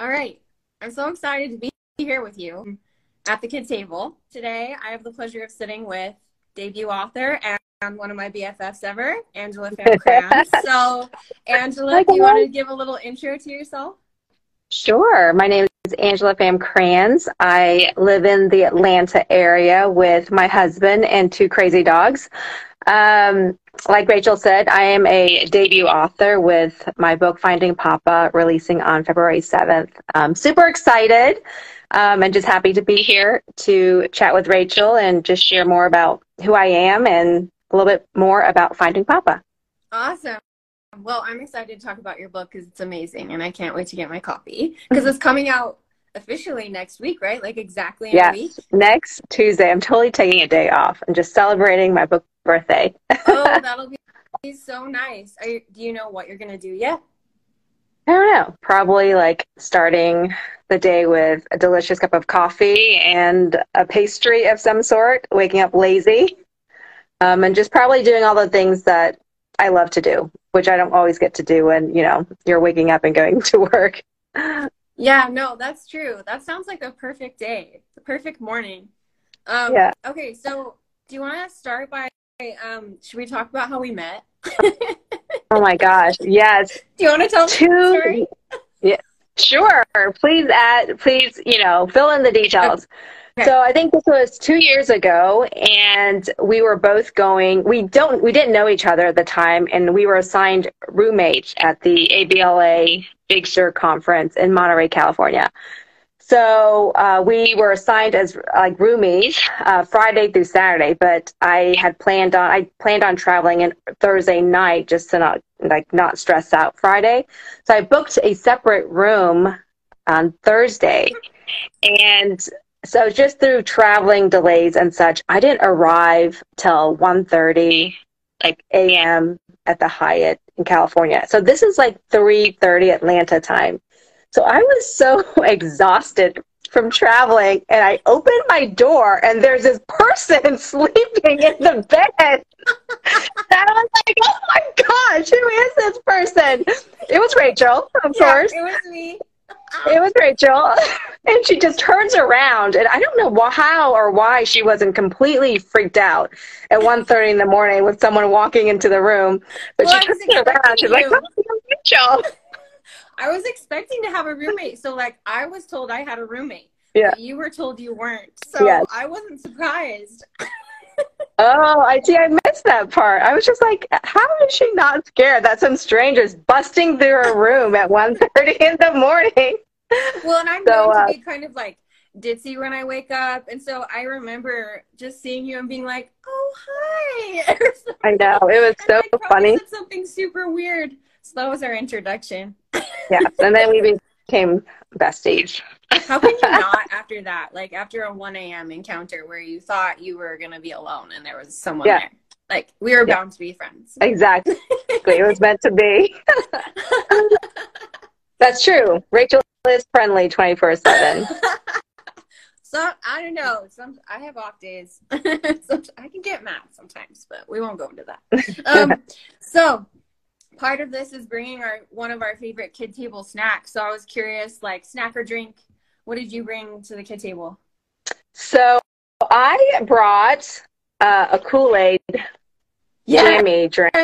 All right. I'm so excited to be here with you at the kid table. Today, I have the pleasure of sitting with debut author and one of my BFFs ever, Angela Pham so, Angela, do you want to give a little intro to yourself? Sure. My name is Angela Pham Krans. I live in the Atlanta area with my husband and two crazy dogs. Um, like Rachel said, I am a debut author with my book Finding Papa releasing on February 7th. I'm super excited um, and just happy to be here to chat with Rachel and just share more about who I am and a little bit more about Finding Papa. Awesome. Well, I'm excited to talk about your book because it's amazing and I can't wait to get my copy because it's coming out officially next week, right? Like exactly in yes, a week? Next Tuesday. I'm totally taking a day off and just celebrating my book birthday. oh, that'll be so nice. You, do you know what you're going to do yet? I don't know. Probably like starting the day with a delicious cup of coffee and a pastry of some sort, waking up lazy, um, and just probably doing all the things that I love to do, which I don't always get to do when, you know, you're waking up and going to work. Yeah, no, that's true. That sounds like a perfect day, the perfect morning. Um, yeah. Okay, so do you want to start by, um, should we talk about how we met? oh my gosh, yes. Do you want to tell Two, the story? Yeah, sure. Please add, please, you know, fill in the details. Okay. So I think this was two years ago, and we were both going. We don't, we didn't know each other at the time, and we were assigned roommates at the ABLA Big Sur conference in Monterey, California. So uh, we were assigned as like roomies uh, Friday through Saturday, but I had planned on I planned on traveling in Thursday night just to not like not stress out Friday. So I booked a separate room on Thursday, and so just through traveling delays and such, I didn't arrive till 1.30 like a.m. at the Hyatt in California. So this is like 3:30 Atlanta time. So I was so exhausted from traveling and I opened my door and there's this person sleeping in the bed. and I was like, oh my gosh, who is this person? It was Rachel, of yeah, course. It was me. It was Rachel. And she just turns around and I don't know how or why she wasn't completely freaked out at 1.30 in the morning with someone walking into the room. But well, she turns around. She's like, oh, Rachel. I was expecting to have a roommate. So like I was told I had a roommate. Yeah. You were told you weren't. So yes. I wasn't surprised. oh, I see. I missed that part. I was just like, how is she not scared that some stranger's busting through her room at 1.30 in the morning? Well, and I'm so, going to uh, be kind of like ditzy when I wake up. And so I remember just seeing you and being like, oh, hi. I know. It was so funny. something super weird. So that was our introduction. Yeah. And then we became besties. How can you not after that? Like after a 1 a.m. encounter where you thought you were going to be alone and there was someone yeah. there. Like we were yeah. bound to be friends. Exactly. it was meant to be. That's true. Rachel is friendly 24 7. So I don't know. Some I have off days. I can get mad sometimes, but we won't go into that. Um, so part of this is bringing our one of our favorite kid table snacks. So I was curious, like snack or drink, what did you bring to the kid table? So I brought uh, a Kool Aid yes. jammy drink.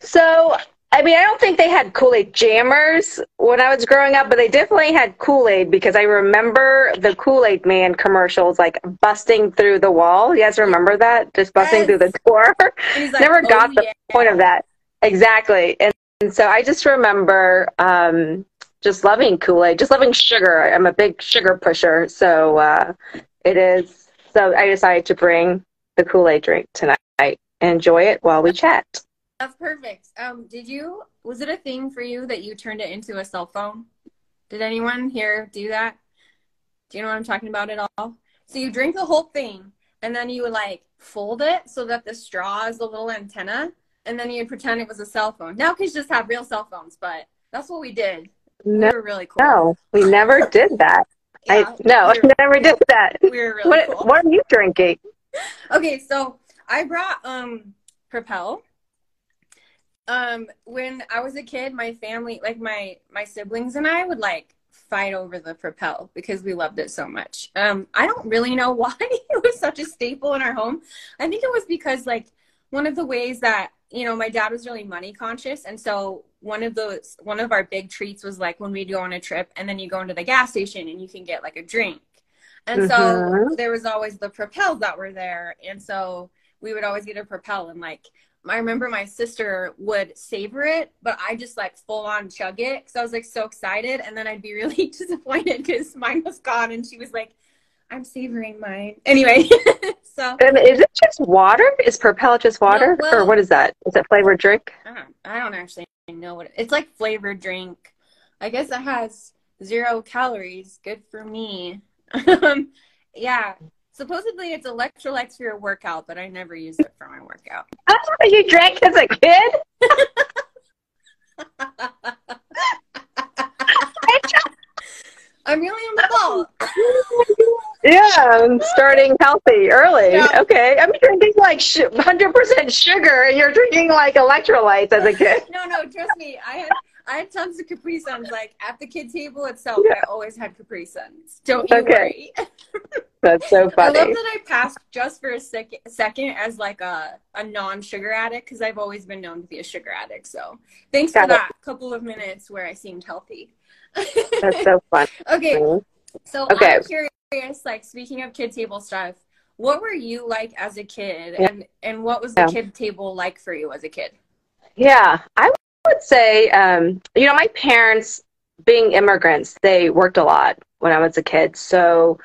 So I mean, I don't think they had Kool Aid jammers when I was growing up, but they definitely had Kool Aid because I remember the Kool Aid Man commercials, like busting through the wall. You guys remember that? Just busting yes. through the door. Like, Never oh, got the yeah. point of that. Exactly. And, and so I just remember um, just loving Kool Aid, just loving sugar. I'm a big sugar pusher. So uh, it is. So I decided to bring the Kool Aid drink tonight enjoy it while we chat. That's perfect. Um, did you, was it a thing for you that you turned it into a cell phone? Did anyone here do that? Do you know what I'm talking about at all? So you drink the whole thing and then you like fold it so that the straw is a little antenna and then you'd pretend it was a cell phone. Now kids just have real cell phones, but that's what we did. No, we were really cool. No, we never did that. yeah, I no, we never did that. We were really what, cool. What are you drinking? Okay, so I brought um Propel um when i was a kid my family like my my siblings and i would like fight over the Propel because we loved it so much. Um, I don't really know why it was such a staple in our home. I think it was because like one of the ways that you know my dad was really money conscious, and so one of those one of our big treats was like when we go on a trip and then you go into the gas station and you can get like a drink. And mm-hmm. so there was always the propels that were there. And so we would always get a propel and like I remember my sister would savor it, but I just like full on chug it because I was like so excited, and then I'd be really disappointed because mine was gone, and she was like, "I'm savoring mine." Anyway, so and is it just water? Is Propel just water, no, well, or what is that? Is it flavored drink? I don't, I don't actually know what it, it's like. Flavored drink. I guess it has zero calories. Good for me. Um, yeah, Supposedly it's electrolytes for your workout, but I never use it for my workout. That's what you drank as a kid? I'm really on the ball. Yeah, I'm starting healthy early. Yeah. Okay, I'm drinking like 100% sugar, and you're drinking like electrolytes as a kid. no, no, trust me. I had I had tons of Capri Suns. Like at the kid table itself, yeah. I always had Capri Suns. Don't you okay. worry. That's so funny. I love that I passed just for a second, second as like a, a non-sugar addict because I've always been known to be a sugar addict. So thanks Got for it. that couple of minutes where I seemed healthy. That's so fun. okay. So okay. I'm curious, like speaking of kid table stuff, what were you like as a kid yeah. and, and what was the yeah. kid table like for you as a kid? Yeah, I would say, um, you know, my parents, being immigrants, they worked a lot when I was a kid. So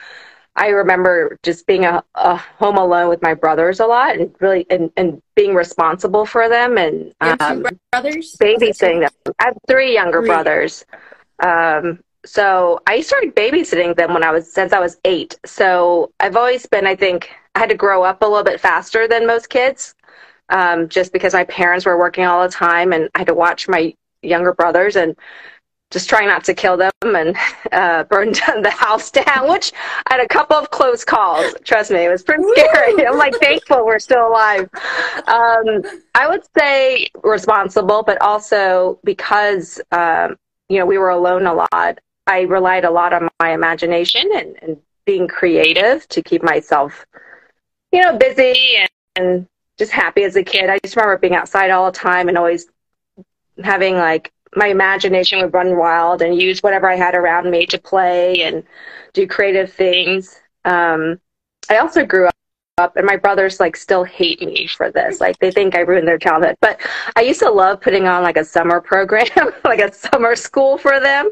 I remember just being a, a home alone with my brothers a lot and really and, and being responsible for them and um, brothers babysitting them. I have three younger three. brothers. Um, so I started babysitting them when I was since I was eight. So I've always been, I think, I had to grow up a little bit faster than most kids um, just because my parents were working all the time and I had to watch my younger brothers and just trying not to kill them and uh, burn the house down, which I had a couple of close calls. Trust me, it was pretty scary. I'm like thankful we're still alive. Um, I would say responsible, but also because um, you know we were alone a lot. I relied a lot on my imagination and, and being creative to keep myself, you know, busy and, and just happy as a kid. I just remember being outside all the time and always having like my imagination would run wild and use whatever I had around me to play and do creative things. Um, I also grew up and my brothers like still hate me for this. Like they think I ruined their childhood. But I used to love putting on like a summer program, like a summer school for them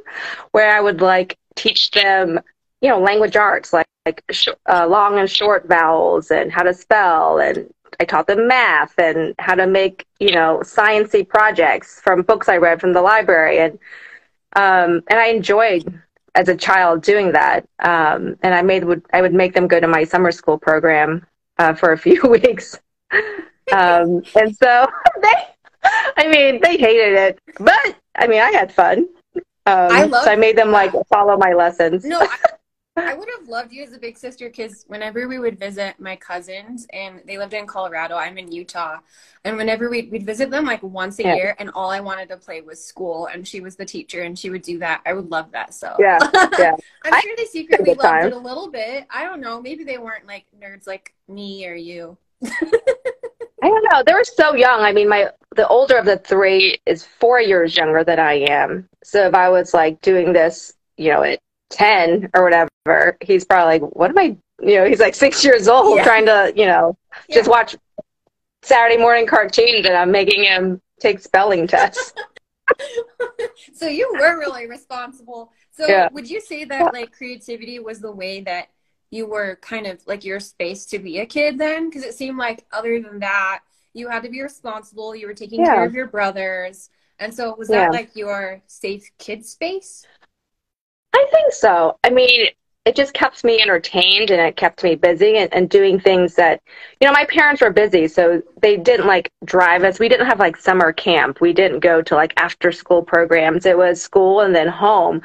where I would like teach them, you know, language arts like like sh- uh, long and short vowels and how to spell and I taught them math and how to make, you know, sciency projects from books I read from the library. And, um, and I enjoyed as a child doing that. Um, and I made, would, I would make them go to my summer school program, uh, for a few weeks. um, and so they, I mean, they hated it, but I mean, I had fun. Um, I love so I made them like follow my lessons. No, I, I would have loved you as a big sister because whenever we would visit my cousins and they lived in Colorado, I'm in Utah, and whenever we'd, we'd visit them like once a yeah. year, and all I wanted to play was school, and she was the teacher, and she would do that. I would love that. So yeah, yeah. I'm sure they secretly loved time. it a little bit. I don't know. Maybe they weren't like nerds like me or you. I don't know. They were so young. I mean, my the older of the three is four years younger than I am. So if I was like doing this, you know, at 10 or whatever, he's probably like, what am I, you know, he's like six years old yeah. trying to, you know, yeah. just watch Saturday morning cartoons and I'm making him take spelling tests. so you were really responsible. So yeah. would you say that like creativity was the way that you were kind of like your space to be a kid then? Because it seemed like other than that, you had to be responsible. You were taking care of your brothers. And so was that like your safe kid space? I think so. I mean, it just kept me entertained and it kept me busy and, and doing things that, you know, my parents were busy, so they didn't like drive us. We didn't have like summer camp. We didn't go to like after school programs. It was school and then home.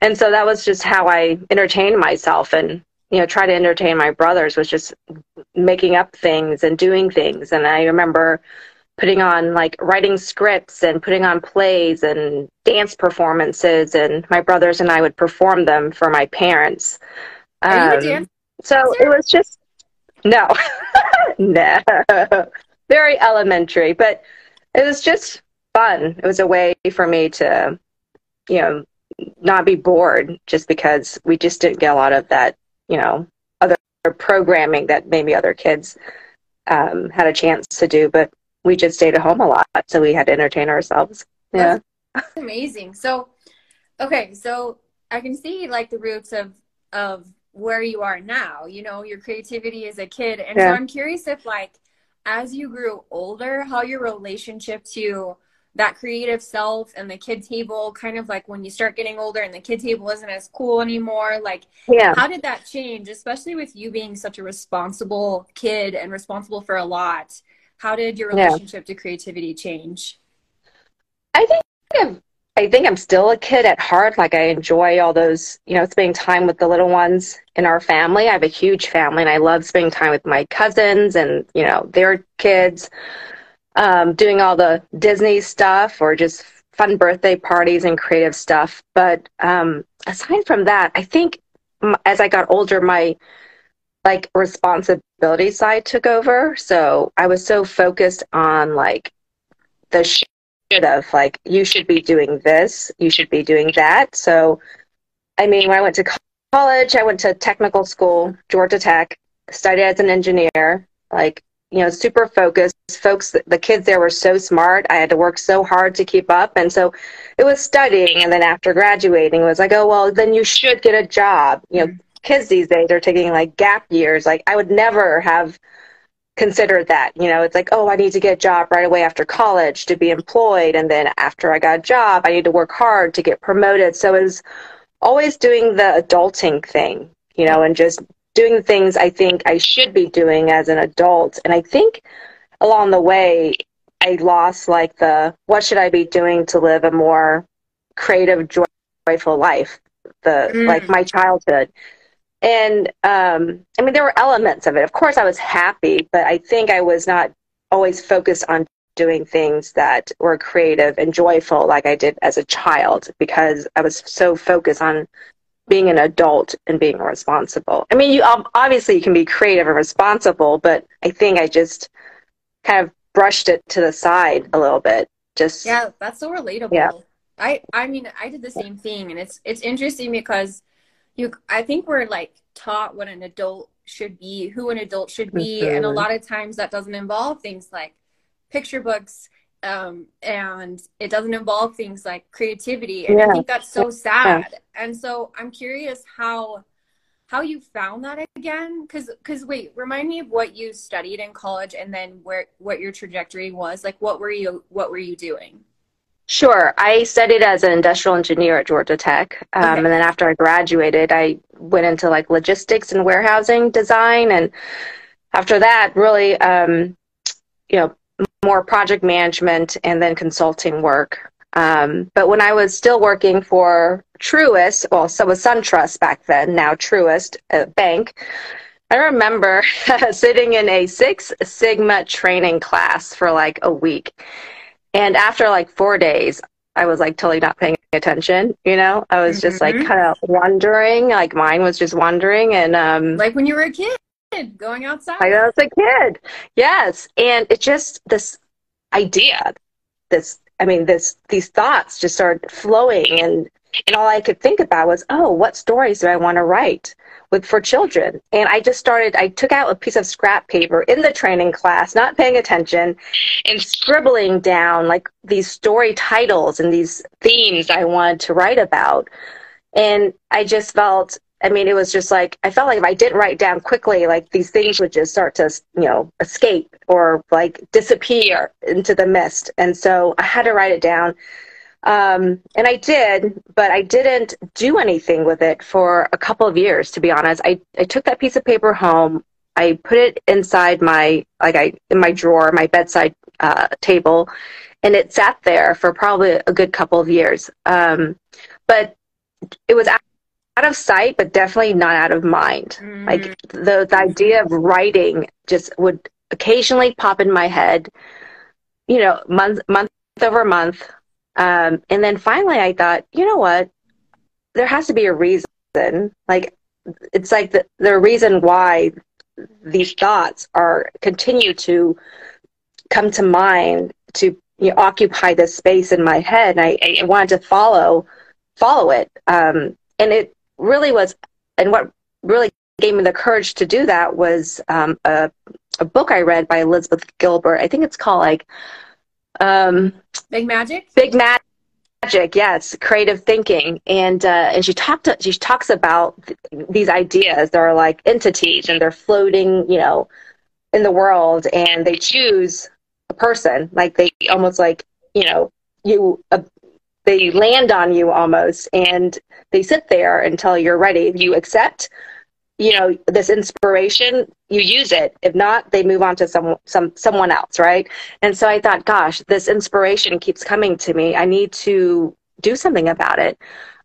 And so that was just how I entertained myself and, you know, try to entertain my brothers was just making up things and doing things. And I remember putting on like writing scripts and putting on plays and dance performances and my brothers and I would perform them for my parents. Um, so it was just no. no. Very elementary, but it was just fun. It was a way for me to you know not be bored just because we just didn't get a lot of that, you know, other programming that maybe other kids um, had a chance to do, but we just stayed at home a lot, so we had to entertain ourselves. Yeah, That's amazing. So, okay, so I can see like the roots of of where you are now. You know, your creativity as a kid, and yeah. so I'm curious if like as you grew older, how your relationship to that creative self and the kid table kind of like when you start getting older and the kid table isn't as cool anymore like yeah how did that change especially with you being such a responsible kid and responsible for a lot how did your relationship yeah. to creativity change i think I'm, i think i'm still a kid at heart like i enjoy all those you know spending time with the little ones in our family i have a huge family and i love spending time with my cousins and you know their kids um, doing all the Disney stuff or just fun birthday parties and creative stuff. But um, aside from that, I think as I got older, my like responsibility side took over. So I was so focused on like the shit of like you should be doing this, you should be doing that. So I mean, when I went to college, I went to technical school, Georgia Tech, studied as an engineer. Like you know, super focused. Folks, the kids there were so smart. I had to work so hard to keep up. And so it was studying. And then after graduating, it was like, oh, well, then you should get a job. You know. Kids these days are taking like gap years. Like, I would never have considered that. You know, it's like, oh, I need to get a job right away after college to be employed. And then after I got a job, I need to work hard to get promoted. So it was always doing the adulting thing, you know, and just doing things I think I should be doing as an adult. And I think along the way, I lost like the what should I be doing to live a more creative, joyful life, the mm. like my childhood. And um, I mean, there were elements of it. Of course, I was happy, but I think I was not always focused on doing things that were creative and joyful like I did as a child because I was so focused on being an adult and being responsible. I mean, you obviously you can be creative and responsible, but I think I just kind of brushed it to the side a little bit. Just yeah, that's so relatable. Yeah. I I mean, I did the same thing, and it's it's interesting because you I think we're like taught what an adult should be, who an adult should be, and a lot of times that doesn't involve things like picture books um, and it doesn't involve things like creativity and yeah. i think that's so sad. Yeah. and so i'm curious how how you found that again? Because because wait remind me of what you studied in college and then where what your trajectory was. Like what were you what were you doing Sure. I studied as an industrial engineer at Georgia Tech. Um, okay. And then after I graduated, I went into like logistics and warehousing design. And after that, really, um, you know, more project management and then consulting work. Um, but when I was still working for Truist, well, so was SunTrust back then, now Truist uh, Bank, I remember sitting in a Six Sigma training class for like a week. And after like four days, I was like totally not paying attention, you know? I was just mm-hmm. like kind of wondering, like mine was just wondering. And um, like when you were a kid going outside. I was a kid. Yes. And it just this idea, this I mean, this these thoughts just started flowing and and all I could think about was, oh, what stories do I want to write with for children? And I just started I took out a piece of scrap paper in the training class, not paying attention, and scribbling down like these story titles and these themes I wanted to write about. And I just felt I mean, it was just like I felt like if I didn't write down quickly, like these things would just start to, you know, escape or like disappear into the mist. And so I had to write it down. Um, and I did, but I didn't do anything with it for a couple of years, to be honest. I, I took that piece of paper home. I put it inside my, like I, in my drawer, my bedside uh, table, and it sat there for probably a good couple of years. Um, but it was out of sight, but definitely not out of mind. Mm. Like the, the idea of writing just would occasionally pop in my head. you know, month month over month. Um, and then finally, I thought, you know what? There has to be a reason. Like, it's like the the reason why these thoughts are continue to come to mind to you know, occupy this space in my head. And I, I wanted to follow follow it. Um, and it really was, and what really gave me the courage to do that was um, a, a book I read by Elizabeth Gilbert. I think it's called like um, Big Magic. Big Magic, magic yes, creative thinking, and uh, and she talked she talks about th- these ideas. They're like entities, and they're floating, you know, in the world, and they choose a person. Like they almost like you know you uh, they land on you almost, and they sit there until you're ready. You accept you know this inspiration you use it. If not they move on to some some someone else right? And so i thought gosh this inspiration keeps coming to me. I need to do something about it.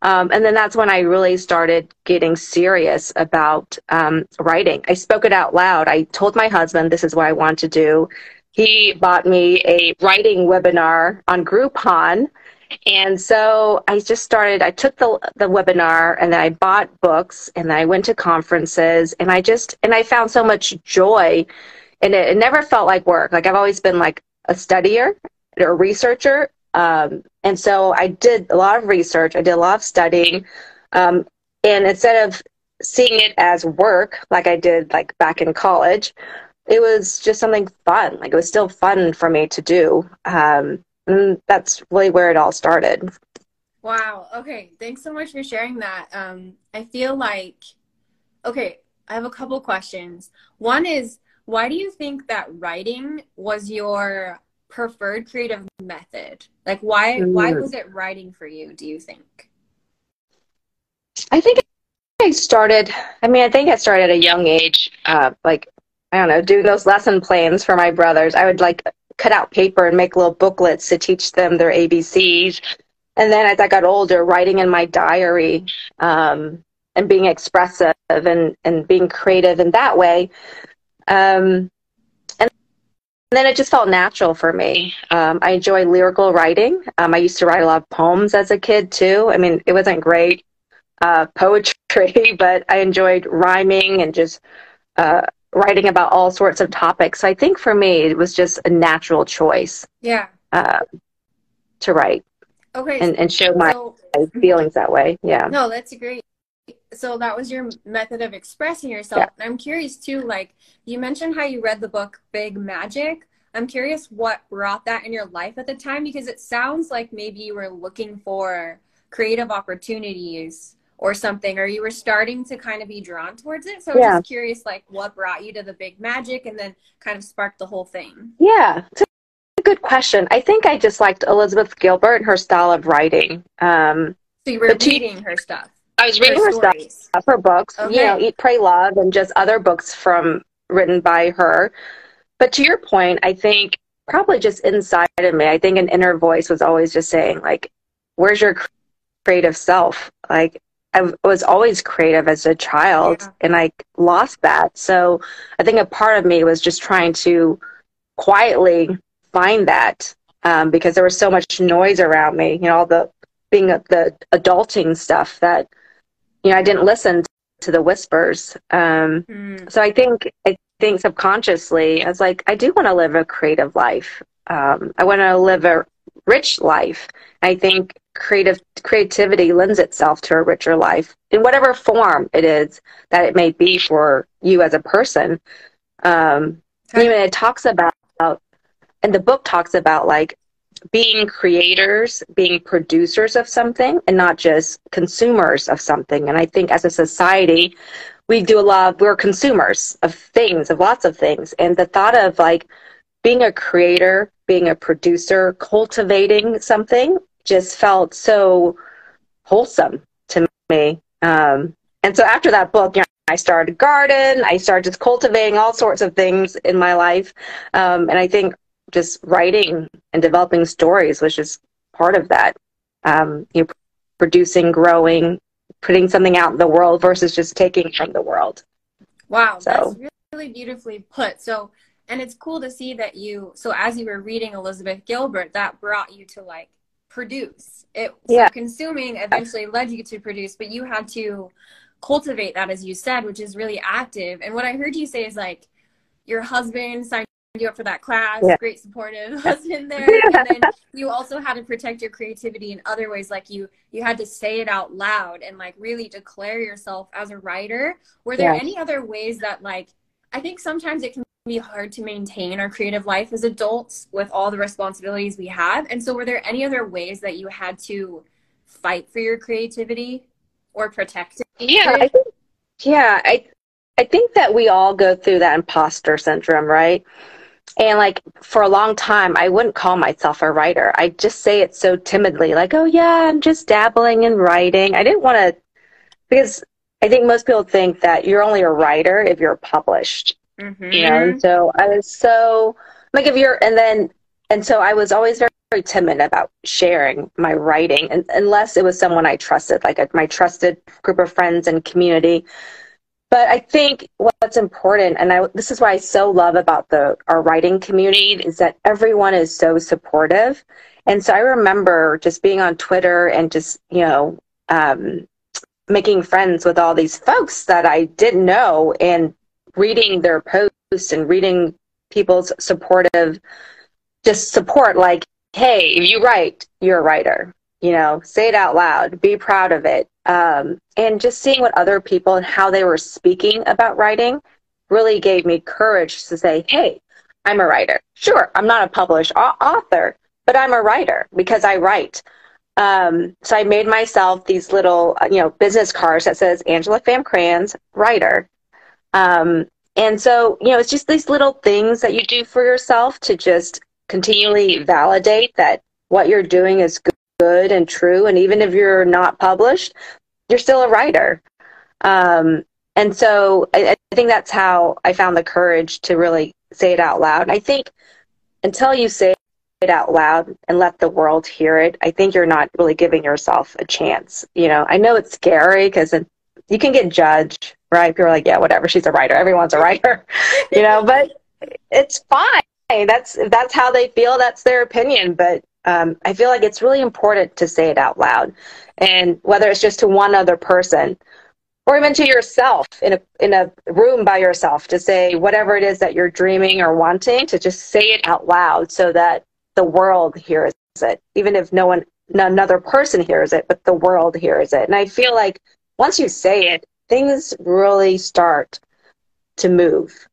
Um, and then that's when i really started getting serious about um, writing. I spoke it out loud. I told my husband this is what i want to do. He bought me a writing webinar on groupon and so I just started, I took the, the webinar and then I bought books and then I went to conferences and I just, and I found so much joy in it. It never felt like work. Like I've always been like a studier or a researcher. Um, and so I did a lot of research. I did a lot of studying. Um, and instead of seeing it as work, like I did like back in college, it was just something fun. Like it was still fun for me to do. Um, and that's really where it all started. Wow. Okay. Thanks so much for sharing that. Um, I feel like, okay, I have a couple questions. One is, why do you think that writing was your preferred creative method? Like, why mm. why was it writing for you? Do you think? I think I started. I mean, I think I started at a young age. Uh, like, I don't know, doing those lesson plans for my brothers. I would like cut out paper and make little booklets to teach them their ABCs. And then as I got older, writing in my diary um, and being expressive and, and being creative in that way. Um, and then it just felt natural for me. Um, I enjoy lyrical writing. Um, I used to write a lot of poems as a kid too. I mean, it wasn't great uh, poetry, but I enjoyed rhyming and just uh, writing about all sorts of topics. So I think for me, it was just a natural choice. Yeah. Uh, to write. Okay. And, and show my, so, feelings that way. Yeah. No, that's great. So that was your method of expressing yourself. Yeah. And I'm curious too, like you mentioned how you read the book Big Magic. I'm curious what brought that in your life at the time because it sounds like maybe you were looking for creative opportunities or something or you were starting to kind of be drawn towards it. So i'm yeah. just curious like what brought you to the big magic and then kind of sparked the whole thing? Yeah it's a good question. I think i just liked elizabeth gilbert and her style of writing. Um, so you were reading she, her stuff. I was reading her, her stuff her books. Okay. you know eat pray love and just other books from written by her. But to your point i think probably just inside of me i think an inner voice was always just saying like where's your creative self? Like I was always creative as a child yeah. and I lost that. So I think a part of me was just trying to quietly find that um, because there was so much noise around me, you know, all the being the adulting stuff that, you know, I didn't listen to the whispers. Um, mm. So I think, I think subconsciously, I was like, I do want to live a creative life. Um, I want to live a rich life. I think creative creativity lends itself to a richer life in whatever form it is that it may be for you as a person. Um, okay. Even it talks about, and the book talks about like being creators, being producers of something, and not just consumers of something. And I think as a society, we do a lot. Of, we're consumers of things, of lots of things, and the thought of like being a creator, being a producer, cultivating something just felt so wholesome to me. Um, and so after that book, you know, I started a garden. I started just cultivating all sorts of things in my life. Um, and I think just writing and developing stories was just part of that. Um, you know, producing, growing, putting something out in the world versus just taking from the world. Wow, so. that's really beautifully put. So and it's cool to see that you so as you were reading elizabeth gilbert that brought you to like produce it yeah. so consuming eventually led you to produce but you had to cultivate that as you said which is really active and what i heard you say is like your husband signed you up for that class yeah. great supportive husband there and then you also had to protect your creativity in other ways like you you had to say it out loud and like really declare yourself as a writer were there yeah. any other ways that like i think sometimes it can be hard to maintain our creative life as adults with all the responsibilities we have. And so, were there any other ways that you had to fight for your creativity or protect it? Yeah, I think, yeah, I I think that we all go through that imposter syndrome, right? And like for a long time, I wouldn't call myself a writer. I just say it so timidly, like, "Oh yeah, I'm just dabbling in writing." I didn't want to because I think most people think that you're only a writer if you're published. Mm-hmm. You know, and so I was so like if you're and then and so I was always very, very timid about sharing my writing and, unless it was someone I trusted, like a, my trusted group of friends and community. But I think what's important, and I, this is why I so love about the our writing community, is that everyone is so supportive. And so I remember just being on Twitter and just you know um, making friends with all these folks that I didn't know, and reading their posts and reading people's supportive just support like hey if you write you're a writer. You know say it out loud. Be proud of it. Um, and just seeing what other people and how they were speaking about writing really gave me courage to say hey i'm a writer. Sure i'm not a published author but i'm a writer because i write. Um, so i made myself these little you know business cards that says angela pham Krans writer um, and so, you know, it's just these little things that you do for yourself to just continually validate that what you're doing is good and true. And even if you're not published, you're still a writer. Um, and so I, I, think that's how I found the courage to really say it out loud. I think until you say it out loud and let the world hear it, I think you're not really giving yourself a chance. You know, I know it's scary because you can get judged right? People are like, yeah, whatever. She's a writer. Everyone's a writer, you know. But it's fine. That's that's how they feel. That's their opinion. But um, I feel like it's really important to say it out loud, and whether it's just to one other person or even to yourself in a in a room by yourself to say whatever it is that you're dreaming or wanting to just say it out loud so that the world hears it even if no one another person hears it but the world hears it and i feel like once you say it things really start to move.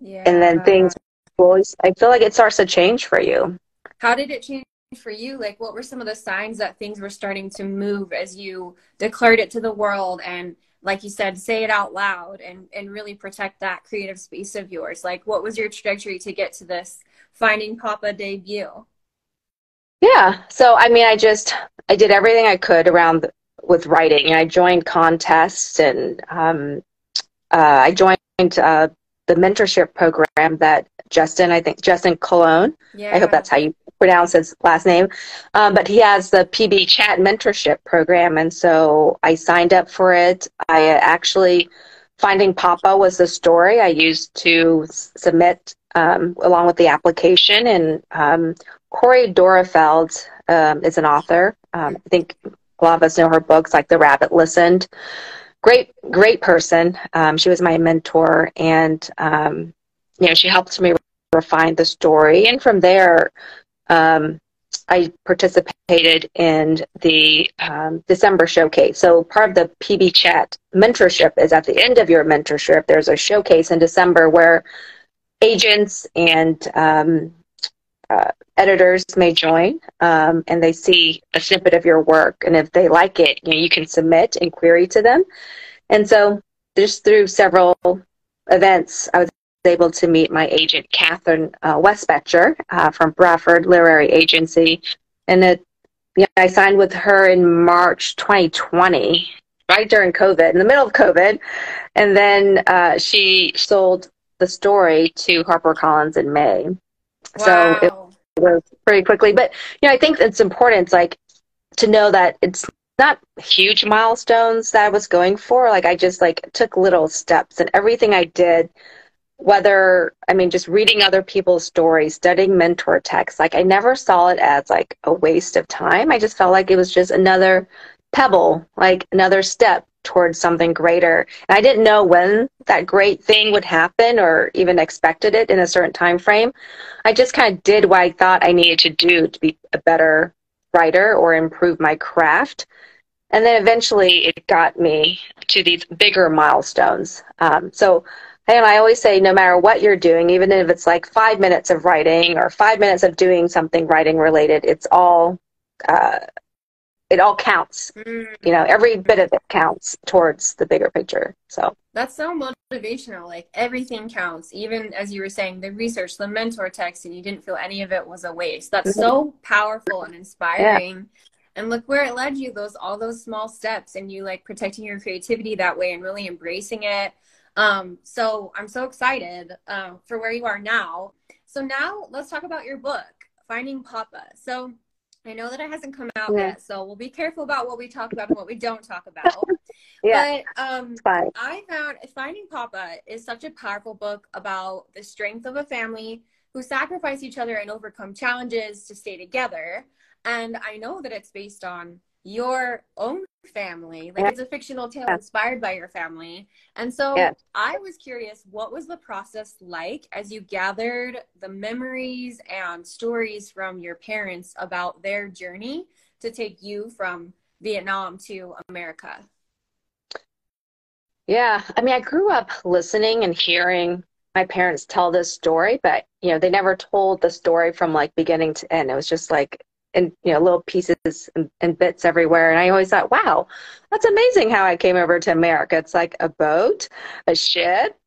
Yeah. And then things always, I feel like it starts to change for you. How did it change for you? Like, what were some of the signs that things were starting to move as you declared it to the world and, like you said, say it out loud and, and really protect that creative space of yours? Like, what was your trajectory to get to this Finding Papa debut? Yeah. So, I mean, I just, I did everything I could around with writing. I joined contests and um, uh, I joined uh, the mentorship program that Justin, I think Justin Colon. Yeah. I hope that's how you pronounce his last name. Um, but he has the PB Chat mentorship program, and so I signed up for it. I actually Finding Papa was the story I used to submit um, along with the application, and um, Cori Doerrfeld um, is an author. Um, I think a lot of us know her books like The Rabbit Listened. Great, great person. Um, she was my mentor, and um, you know, she helped me refine the story. And from there, um, I participated in the um, December showcase. So part of the PB Chat mentorship is at the end of your mentorship. There's a showcase in December where agents and um, uh, editors may join um, and they see a snippet of your work and if they like it you know you can submit and query to them. And so just through several events i was able to meet my agent Katherine uh, Wessbecher uh, from bradford literary agency. And it yeah, i signed with her in march 2020 right during covid in the middle of covid. And then uh, she sold the story to harpercollins in may. Wow. So it was pretty quickly. But you know, I think it's important, like, to know that it's not huge milestones that I was going for. Like I just like took little steps, and everything I did whether I mean just reading other people's stories, studying mentor texts, like I never saw it as like a waste of time. I just felt like it was just another pebble, like another step towards something greater. And I didn't know when that great thing would happen or even expected it in a certain time frame. I just kind of did what I thought I needed to do to be a better writer or improve my craft. And then eventually it got me to these bigger milestones. Um, so and I always say, no matter what you're doing, even if it's like five minutes of writing or five minutes of doing something writing related, it's all uh, it all counts. Mm-hmm. You know, every bit of it counts towards the bigger picture. So that's so motivational. Like everything counts, even as you were saying, the research, the mentor text, and you didn't feel any of it was a waste. That's mm-hmm. so powerful and inspiring. Yeah. And look where it led you, those all those small steps and you like protecting your creativity that way and really embracing it. Um, so I'm so excited uh, for where you are now. So now let's talk about your book, Finding Papa. So I know that it hasn't come out yeah. yet, so we'll be careful about what we talk about and what we don't talk about. yeah, but um, I found Finding Papa is such a powerful book about the strength of a family who sacrifice each other and overcome challenges to stay together. And I know that it's based on your own family. Like it's a fictional tale inspired by your family. And so. I was curious, what was the process like as you gathered the memories and stories from your parents about their journey to take you from Vietnam to America? Yeah, I mean, I grew up listening and hearing my parents tell this story, but you know, they never told the story from like beginning to end. It was just like and you know little pieces and, and, bits everywhere. And i always thought wow that's amazing how i came over to america. It's like a boat a ship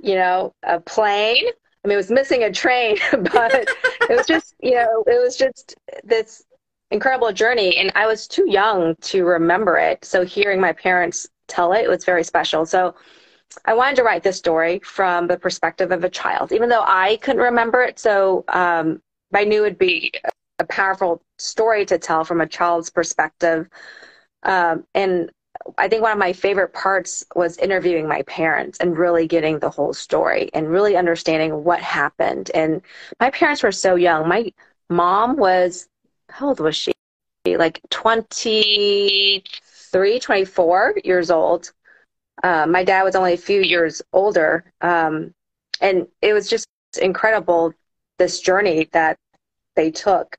you know a plane. I mean it was missing a train but it was just you know it was just this incredible journey. And i was too young to remember it. So hearing my parents tell it, it was very special. So I wanted to write this story from the perspective of a child, even though I couldn't remember it. So um, I knew it'd be a powerful story to tell from a child's perspective. Um, and I think one of my favorite parts was interviewing my parents and really getting the whole story and really understanding what happened. And my parents were so young. My mom was, how old was she? Like 23, 24 years old. Uh, my dad was only a few years older. Um, and it was just incredible this journey that they took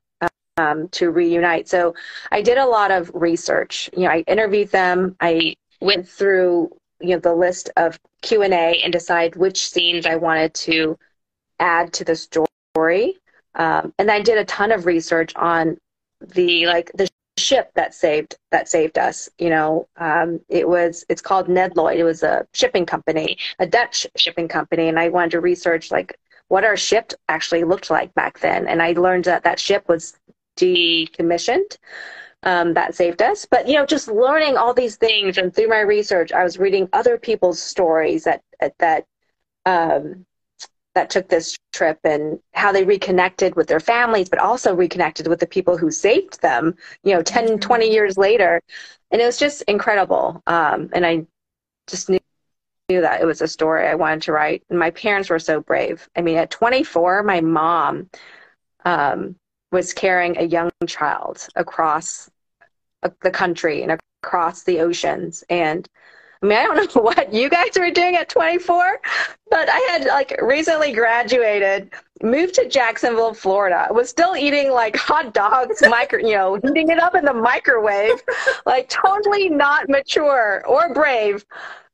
um, to reunite. So I did a lot of research. You know, I interviewed them. I went through you know the list of Q and A and decide which scenes I wanted to add to the story. Um, and I did a ton of research on the like the ship that saved that saved us. You know, um, it was it's called Nedlloyd. It was a shipping company, a Dutch shipping company, and I wanted to research like what our ship actually looked like back then. And I learned that that ship was decommissioned. Um, that saved us. But you know, just learning all these things, and through my research, I was reading other people's stories that that um, that took this trip and how they reconnected with their families, but also reconnected with the people who saved them. You know, 10, mm-hmm. 20 years later, and it was just incredible. Um, and I just knew knew that it was a story I wanted to write. And my parents were so brave. I mean, at 24, my mom um, was carrying a young child across the country and across the oceans and I mean, I don't know what you guys were doing at 24, but I had like recently graduated, moved to Jacksonville, Florida, was still eating like hot dogs, micro, you know, heating it up in the microwave, like totally not mature or brave.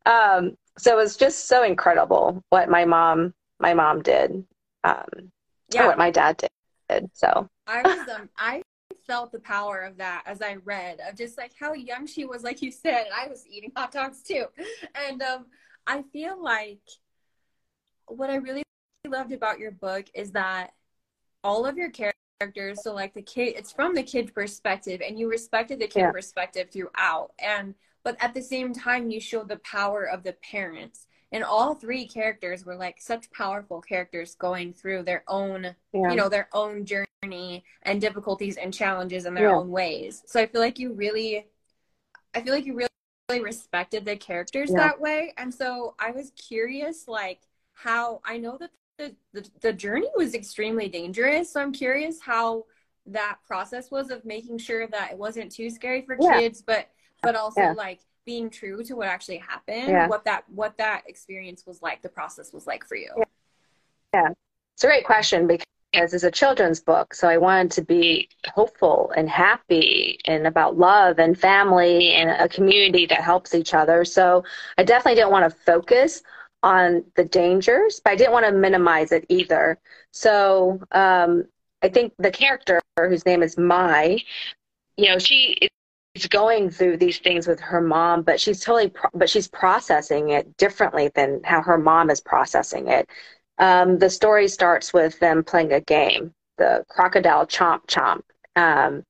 Um, so it was just so incredible what my mom, my mom did, um, yeah. what my dad did. So I was um I felt the power of that as I read of just like how young she was, like you said, and I was eating hot dogs too. And um I feel like what I really loved about your book is that all of your characters, so like the kid it's from the kid perspective and you respected the kid yeah. perspective throughout. And but at the same time you showed the power of the parents and all three characters were like such powerful characters going through their own yeah. you know their own journey and difficulties and challenges in their yeah. own ways so i feel like you really i feel like you really, really respected the characters yeah. that way and so i was curious like how I know that the, the, the journey was extremely dangerous. So I'm curious how that process was of making sure that it wasn't too scary for kids, but but also like being true to what actually happened. Yeah. What that what that experience was like, the process was like for you. Yeah, it's a great question because it's a children's book, so I wanted to be hopeful and happy and about love and family and a community that helps each other. So I definitely didn't want to focus on the dangers, but I didn't want to minimize it either. So um, I think the character, whose name is Mai, you know, she is going through these things with her mom, but she's totally, pro- but she's processing it differently than how her mom is processing it. Um, the story starts with them playing a game, the Crocodile Chomp Chomp. Um,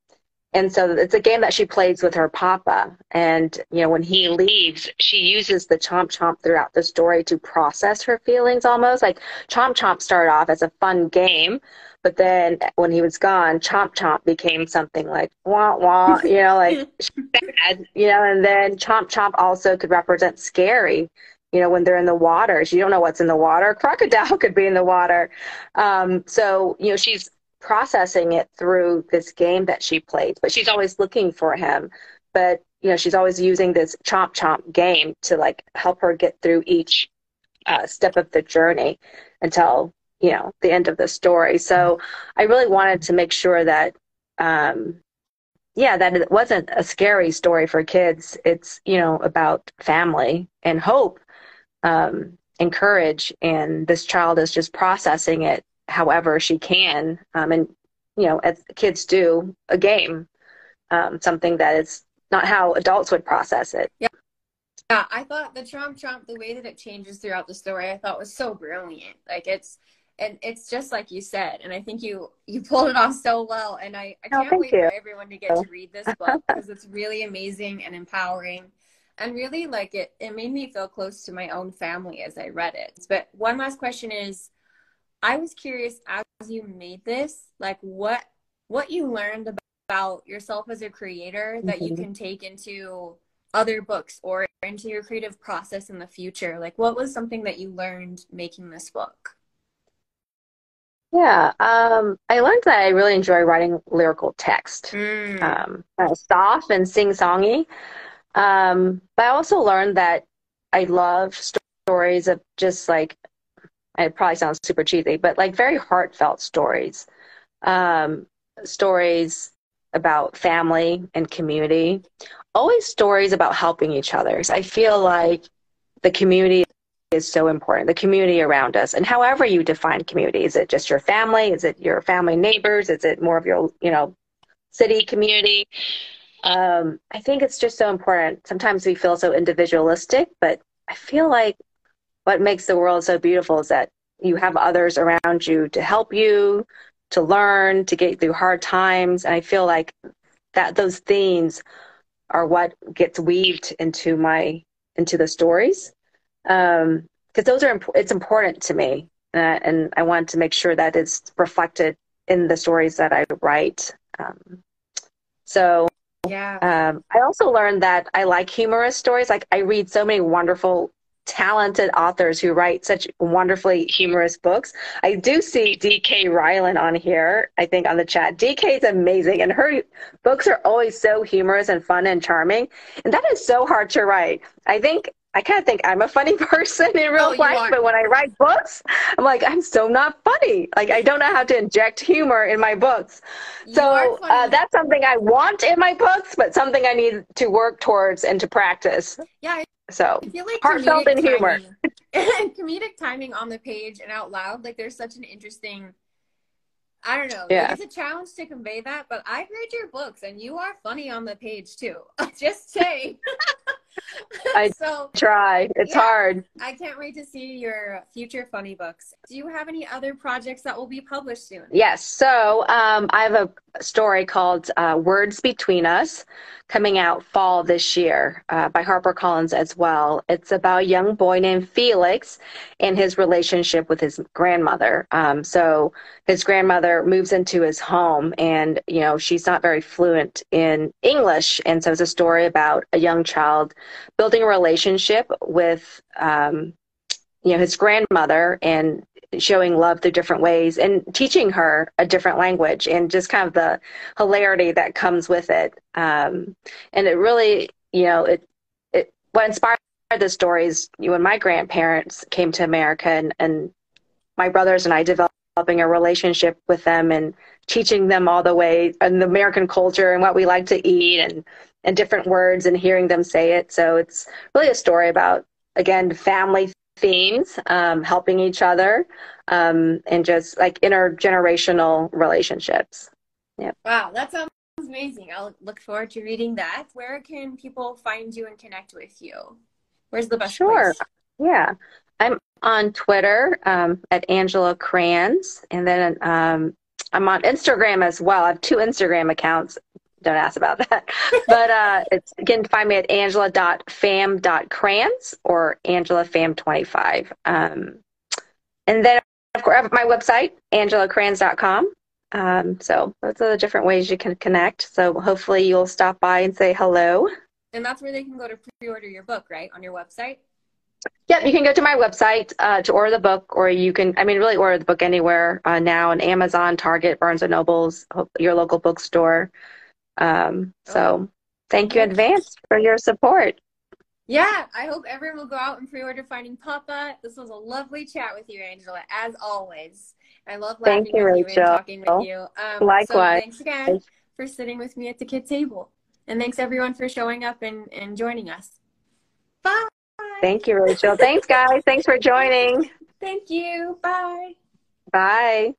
and so it's a game that she plays with her papa. And, you know, when he leaves, she uses the chomp chomp throughout the story to process her feelings almost. Like chomp chomp started off as a fun game, but then when he was gone, chomp chomp became something like wah wah, you know, like bad, you know, and then chomp chomp also could represent scary. You know, when they're in the waters, you don't know what's in the water. Crocodile could be in the water. Um, so, you know, she's processing it through this game that she plays, but she's always looking for him. But you know, she's always using this chomp chomp game to like help her get through each uh, step of the journey until you know the end of the story. So I really wanted to make sure that. Um, yeah, that it wasn't a scary story for kids. It's, you know, about family and hope um, and courage. And this child is just processing it however she can, um, and you know, as kids do, a game, um, something that is not how adults would process it. Yeah. Yeah, I thought the chomp chomp, the way that it changes throughout the story, I thought was so brilliant. Like it's, and it's just like you said, and I think you you pulled it off so well. And I, I can't oh, wait you. for everyone to get to read this book because it's really amazing and empowering, and really like it. It made me feel close to my own family as I read it. But one last question is, I was curious as you made this, like what what you learned about yourself as a creator that mm-hmm. you can take into other books or into your creative process in the future. Like what was something that you learned making this book? Yeah, um, I learned that I really enjoy writing lyrical text, mm. um, soft and sing-songy. Um, but I also learned that I love stories of just like it probably sounds super cheesy, but like very heartfelt stories. Um, stories about family and community. Always stories about helping each other. So I feel like the community is so important, the community around us. And however you define community, is it just your family? Is it your family neighbors? Is it more of your, you know, city community? Um, I think it's just so important. Sometimes we feel so individualistic, but I feel like what makes the world so beautiful is that you have others around you to help you, to learn, to get through hard times. And I feel like that those themes are what gets weaved into my into the stories because um, those are it's important to me uh, and i want to make sure that it's reflected in the stories that i write um, so yeah um, i also learned that i like humorous stories like i read so many wonderful talented authors who write such wonderfully humorous books. I do see DK Ryland on here, I think on the chat. DK is amazing and her books are always so humorous and fun and charming. And that is so hard to write. I think I kind of think I'm a funny person in real oh, life, but when I write books, I'm like, I'm so not funny. Like, I don't know how to inject humor in my books. You so uh, that's something I want in my books, but something I need to work towards and to practice. Yeah, so I feel like heartfelt and humor. and comedic timing on the page and out loud, like there's such an interesting I don't know. Yeah. Like, it's a challenge to convey that, but I've read your books and you are funny on the page too. Just say. I so, try. It's yeah, hard. I can't wait to see your future funny books. Do you have any other projects that will be published soon? Yes. So um, I have a story called uh, Words Between Us coming out fall this year uh, by HarperCollins as well. It's about a young boy named Felix and his relationship with his grandmother. Um, so his grandmother moves into his home and, you know, she's not very fluent in English. And so it's a story about a young child building a relationship with um, you know, his grandmother and showing love through different ways and teaching her a different language and just kind of the hilarity that comes with it. Um, and it really, you know, it, it, what inspired the stories when my grandparents came to America and, and my brothers and I developing a relationship with them and teaching them all the way and the American culture and what we like to eat and, and different words and hearing them say it. So it's really a story about, again, family themes, um, helping each other, um, and just like intergenerational relationships. Yeah. Wow, that sounds amazing. I'll look forward to reading that. Where can people find you and connect with you? Where's the best Sure. Place? Yeah. I'm on Twitter um, at Angela Krans, and then um, I'm on Instagram as well. I have two Instagram accounts don't ask about that. but uh, it's, you can find me at angela.pham.krans or angelapham25. Um, and then, of course, my website, angelakrans.com. Um, so those are the different ways you can connect. So hopefully you'll stop by and say hello. And that's where they can go to pre-order your book, right? On your website? Yep, you can go to my website uh, to order the book, or you can, I mean, really order the book anywhere uh, now on Amazon, Target, Barnes & Nobles, your local bookstore. Um, so thank you in advance for your support. Yeah, I hope everyone will go out and pre-order Finding Papa. This was a lovely chat with you, Angela, as always. I love laughing Thank you, with Rachel. you and talking with you. Um, Likewise. So thanks again for sitting with me at the kid table. And thanks everyone for showing up and, and joining us. Bye. Thank you, Rachel. thanks, guys. Thanks for joining. Thank you. Bye. Bye.